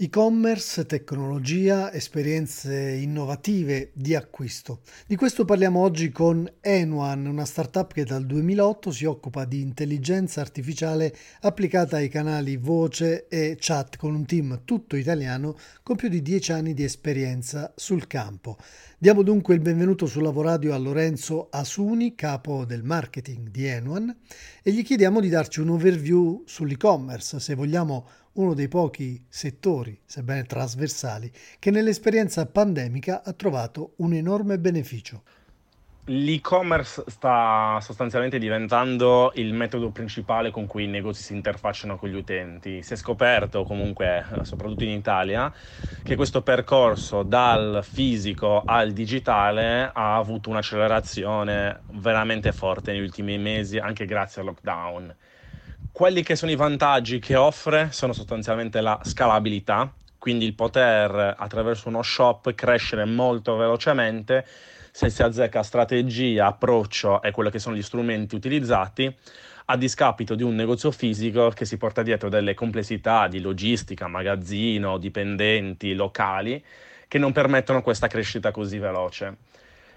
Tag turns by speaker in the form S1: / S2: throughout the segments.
S1: E-commerce, tecnologia, esperienze innovative di acquisto. Di questo parliamo oggi con Enuan, una startup che dal 2008 si occupa di intelligenza artificiale applicata ai canali voce e chat con un team tutto italiano con più di 10 anni di esperienza sul campo. Diamo dunque il benvenuto su Lavoradio a Lorenzo Asuni, capo del marketing di Enuan, e gli chiediamo di darci un overview sull'e-commerce, se vogliamo uno dei pochi settori, sebbene trasversali, che nell'esperienza pandemica ha trovato un enorme beneficio.
S2: L'e-commerce sta sostanzialmente diventando il metodo principale con cui i negozi si interfacciano con gli utenti. Si è scoperto comunque, soprattutto in Italia, che questo percorso dal fisico al digitale ha avuto un'accelerazione veramente forte negli ultimi mesi, anche grazie al lockdown. Quelli che sono i vantaggi che offre sono sostanzialmente la scalabilità, quindi il poter attraverso uno shop crescere molto velocemente se si azzecca strategia, approccio e quelli che sono gli strumenti utilizzati a discapito di un negozio fisico che si porta dietro delle complessità di logistica, magazzino, dipendenti, locali che non permettono questa crescita così veloce.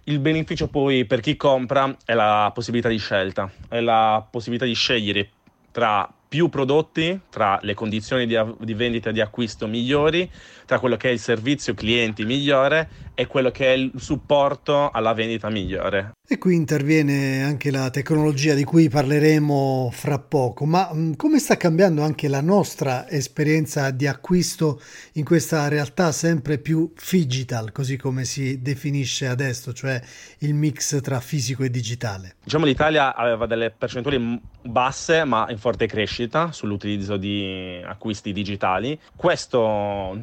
S2: Il beneficio poi per chi compra è la possibilità di scelta, è la possibilità di scegliere tra più prodotti, tra le condizioni di, di vendita e di acquisto migliori, tra quello che è il servizio clienti migliore e quello che è il supporto alla vendita migliore.
S1: E qui interviene anche la tecnologia di cui parleremo fra poco, ma mm, come sta cambiando anche la nostra esperienza di acquisto in questa realtà sempre più digital, così come si definisce adesso, cioè il mix tra fisico e digitale?
S2: Diciamo l'Italia aveva delle percentuali basse ma in forte crescita sull'utilizzo di acquisti digitali. Questo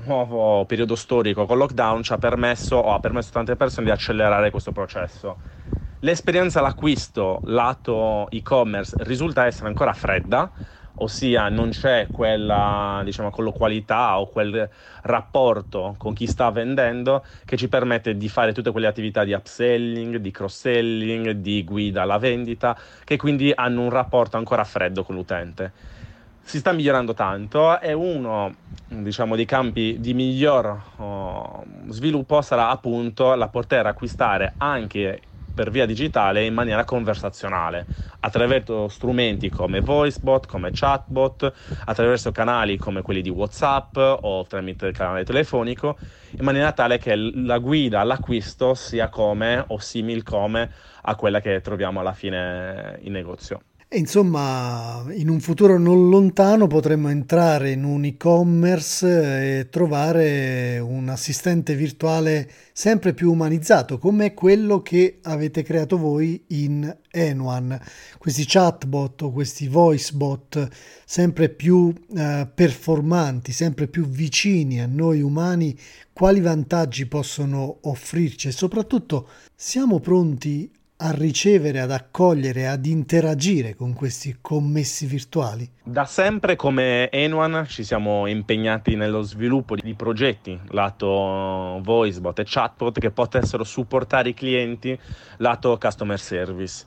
S2: nuovo periodo storico con lockdown ci ha permesso o ha permesso a tante persone di accelerare questo processo L'esperienza all'acquisto lato e-commerce risulta essere ancora fredda, ossia non c'è quella diciamo, colloquialità o quel rapporto con chi sta vendendo che ci permette di fare tutte quelle attività di upselling, di cross-selling, di guida alla vendita, che quindi hanno un rapporto ancora freddo con l'utente. Si sta migliorando tanto e uno diciamo, dei campi di miglior oh, sviluppo sarà appunto la poter acquistare anche per via digitale in maniera conversazionale, attraverso strumenti come VoiceBot, come chatbot, attraverso canali come quelli di WhatsApp o tramite il canale telefonico, in maniera tale che la guida all'acquisto sia come o simil come a quella che troviamo alla fine in negozio.
S1: E insomma, in un futuro non lontano potremmo entrare in un e-commerce e trovare un assistente virtuale sempre più umanizzato, come quello che avete creato voi in Enuan. Questi chatbot o questi voicebot sempre più eh, performanti, sempre più vicini a noi umani, quali vantaggi possono offrirci e soprattutto siamo pronti a ricevere, ad accogliere, ad interagire con questi commessi virtuali?
S2: Da sempre come Enuan ci siamo impegnati nello sviluppo di progetti lato voicebot e chatbot che potessero supportare i clienti lato customer service.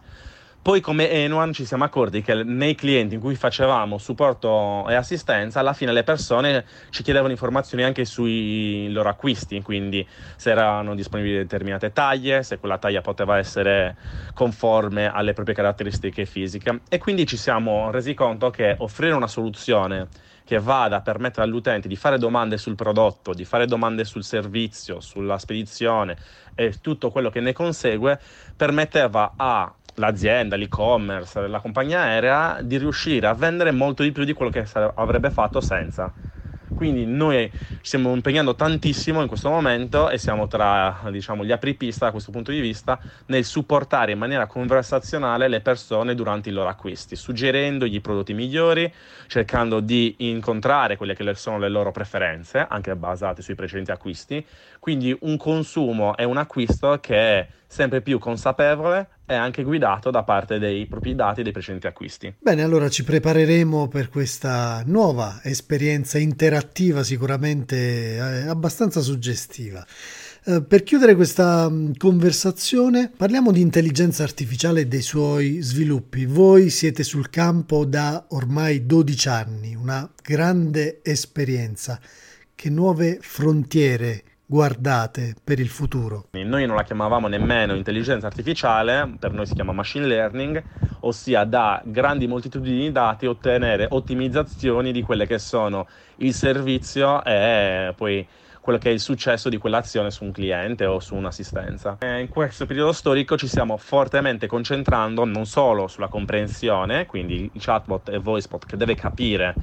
S2: Poi come Enuan ci siamo accorti che nei clienti in cui facevamo supporto e assistenza, alla fine le persone ci chiedevano informazioni anche sui loro acquisti, quindi se erano disponibili determinate taglie, se quella taglia poteva essere conforme alle proprie caratteristiche fisiche. E quindi ci siamo resi conto che offrire una soluzione che vada a permettere all'utente di fare domande sul prodotto, di fare domande sul servizio, sulla spedizione e tutto quello che ne consegue, permetteva a l'azienda, l'e-commerce, la compagnia aerea di riuscire a vendere molto di più di quello che avrebbe fatto senza. Quindi noi stiamo impegnando tantissimo in questo momento e siamo tra diciamo, gli apripista da questo punto di vista nel supportare in maniera conversazionale le persone durante i loro acquisti, suggerendogli i prodotti migliori, cercando di incontrare quelle che sono le loro preferenze, anche basate sui precedenti acquisti. Quindi un consumo e un acquisto che è sempre più consapevole, è anche guidato da parte dei propri dati dei precedenti acquisti.
S1: Bene, allora ci prepareremo per questa nuova esperienza interattiva, sicuramente eh, abbastanza suggestiva. Eh, per chiudere questa mm, conversazione, parliamo di intelligenza artificiale e dei suoi sviluppi. Voi siete sul campo da ormai 12 anni, una grande esperienza. Che nuove frontiere guardate per il futuro?
S2: Noi non la chiamavamo nemmeno intelligenza artificiale, per noi si chiama machine learning, ossia da grandi moltitudini di dati ottenere ottimizzazioni di quelle che sono il servizio e poi quello che è il successo di quell'azione su un cliente o su un'assistenza. In questo periodo storico ci stiamo fortemente concentrando non solo sulla comprensione, quindi il chatbot e voicebot che deve capire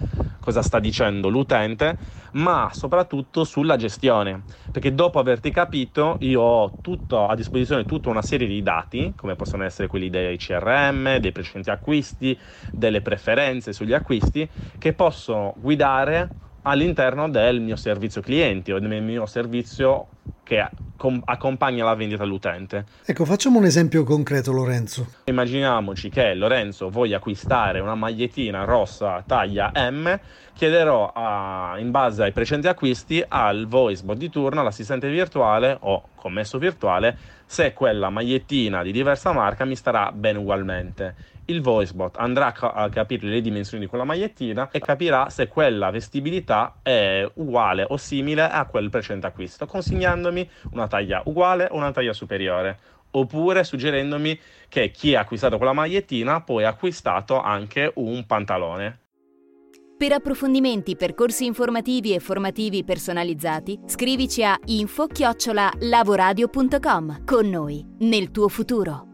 S2: cosa sta dicendo l'utente, ma soprattutto sulla gestione, perché dopo averti capito io ho tutto, a disposizione tutta una serie di dati, come possono essere quelli dei CRM, dei precedenti acquisti, delle preferenze sugli acquisti, che posso guidare all'interno del mio servizio clienti o del mio servizio che com- accompagna la vendita all'utente.
S1: Ecco, facciamo un esempio concreto, Lorenzo.
S2: Immaginiamoci che Lorenzo voglia acquistare una magliettina rossa taglia M, chiederò a, in base ai precedenti acquisti al voicebot di turno, all'assistente virtuale o commesso virtuale, se quella magliettina di diversa marca mi starà bene ugualmente il voicebot andrà a capire le dimensioni di quella magliettina e capirà se quella vestibilità è uguale o simile a quel precedente acquisto, consigliandomi una taglia uguale o una taglia superiore. Oppure suggerendomi che chi ha acquistato quella magliettina poi ha acquistato anche un pantalone.
S3: Per approfondimenti, percorsi informativi e formativi personalizzati, scrivici a info-lavoradio.com con noi, nel tuo futuro.